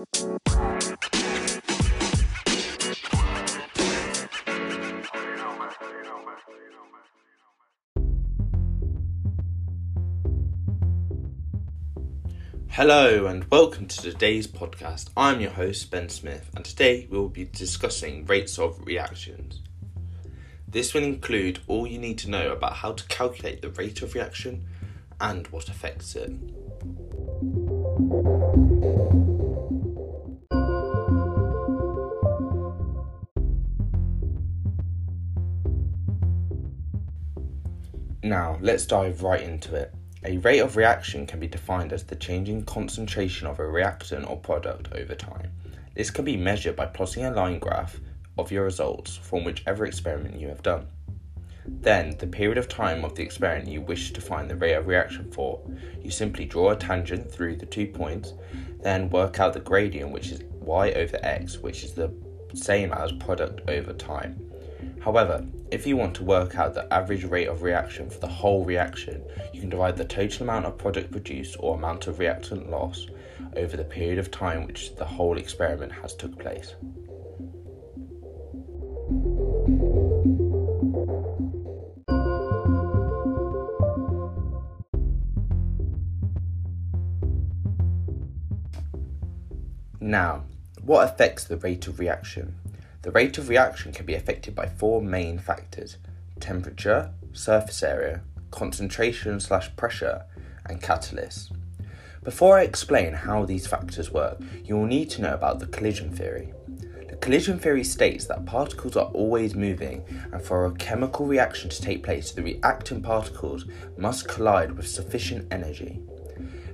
Hello and welcome to today's podcast. I'm your host, Ben Smith, and today we will be discussing rates of reactions. This will include all you need to know about how to calculate the rate of reaction and what affects it. Now, let's dive right into it. A rate of reaction can be defined as the changing concentration of a reactant or product over time. This can be measured by plotting a line graph of your results from whichever experiment you have done. Then, the period of time of the experiment you wish to find the rate of reaction for, you simply draw a tangent through the two points, then work out the gradient, which is y over x, which is the same as product over time. However, if you want to work out the average rate of reaction for the whole reaction, you can divide the total amount of product produced or amount of reactant loss over the period of time which the whole experiment has took place. Now, what affects the rate of reaction? The rate of reaction can be affected by four main factors temperature, surface area, concentration slash pressure, and catalyst. Before I explain how these factors work, you will need to know about the collision theory. The collision theory states that particles are always moving, and for a chemical reaction to take place, the reactant particles must collide with sufficient energy.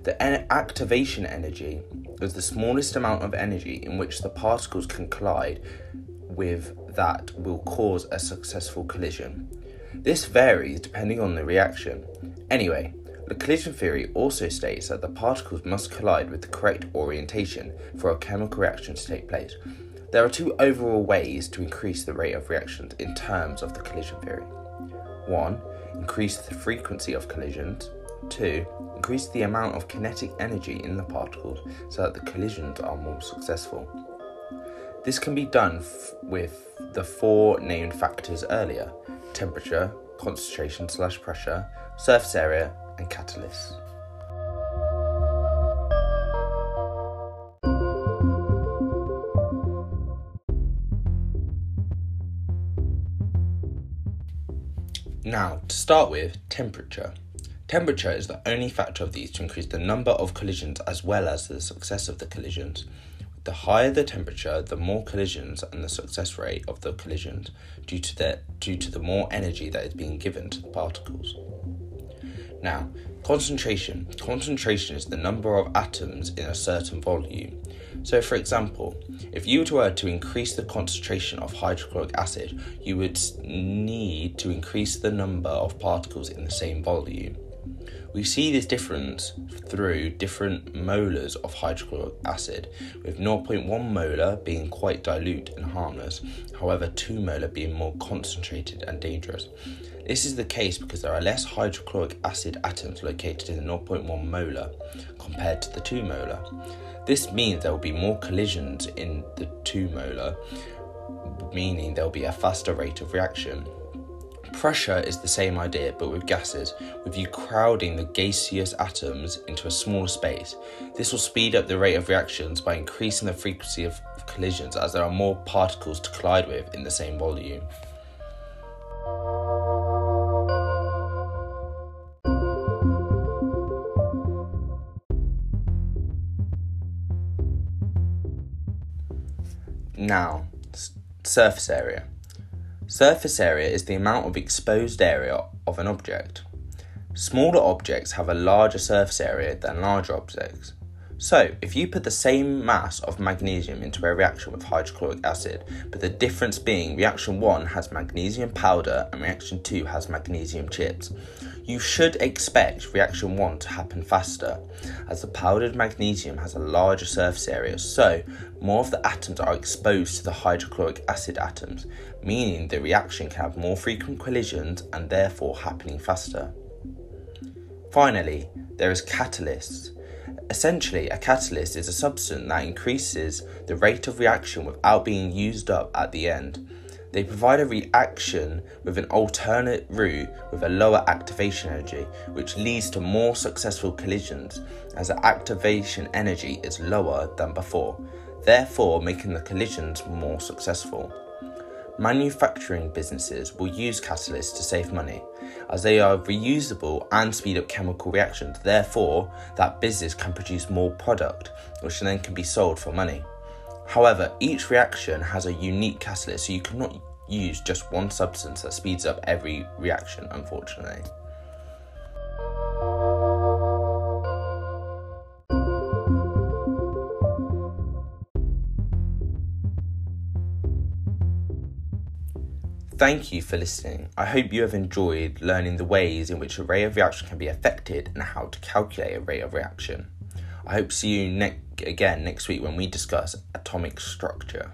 The en- activation energy is the smallest amount of energy in which the particles can collide with that will cause a successful collision. This varies depending on the reaction. Anyway, the collision theory also states that the particles must collide with the correct orientation for a chemical reaction to take place. There are two overall ways to increase the rate of reactions in terms of the collision theory. 1. Increase the frequency of collisions. 2. Increase the amount of kinetic energy in the particles so that the collisions are more successful. This can be done f- with the four named factors earlier temperature, concentration slash pressure, surface area, and catalyst. Now, to start with, temperature. Temperature is the only factor of these to increase the number of collisions as well as the success of the collisions. The higher the temperature, the more collisions and the success rate of the collisions due to the, due to the more energy that is being given to the particles. Now, concentration. Concentration is the number of atoms in a certain volume. So, for example, if you were to increase the concentration of hydrochloric acid, you would need to increase the number of particles in the same volume. We see this difference through different molars of hydrochloric acid, with 0.1 molar being quite dilute and harmless, however, 2 molar being more concentrated and dangerous. This is the case because there are less hydrochloric acid atoms located in the 0.1 molar compared to the 2 molar. This means there will be more collisions in the 2 molar, meaning there will be a faster rate of reaction. Pressure is the same idea but with gases, with you crowding the gaseous atoms into a small space. This will speed up the rate of reactions by increasing the frequency of collisions as there are more particles to collide with in the same volume. Now, surface area. Surface area is the amount of exposed area of an object. Smaller objects have a larger surface area than larger objects. So, if you put the same mass of magnesium into a reaction with hydrochloric acid, but the difference being reaction 1 has magnesium powder and reaction 2 has magnesium chips, you should expect reaction 1 to happen faster, as the powdered magnesium has a larger surface area, so more of the atoms are exposed to the hydrochloric acid atoms, meaning the reaction can have more frequent collisions and therefore happening faster. Finally, there is catalysts. Essentially, a catalyst is a substance that increases the rate of reaction without being used up at the end. They provide a reaction with an alternate route with a lower activation energy, which leads to more successful collisions as the activation energy is lower than before, therefore making the collisions more successful. Manufacturing businesses will use catalysts to save money as they are reusable and speed up chemical reactions. Therefore, that business can produce more product, which then can be sold for money. However, each reaction has a unique catalyst, so you cannot use just one substance that speeds up every reaction, unfortunately. Thank you for listening. I hope you have enjoyed learning the ways in which a rate of reaction can be affected and how to calculate a rate of reaction. I hope to see you ne- again next week when we discuss atomic structure.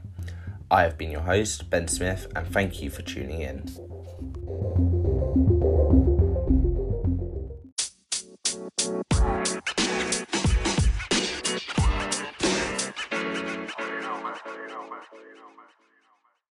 I have been your host, Ben Smith, and thank you for tuning in.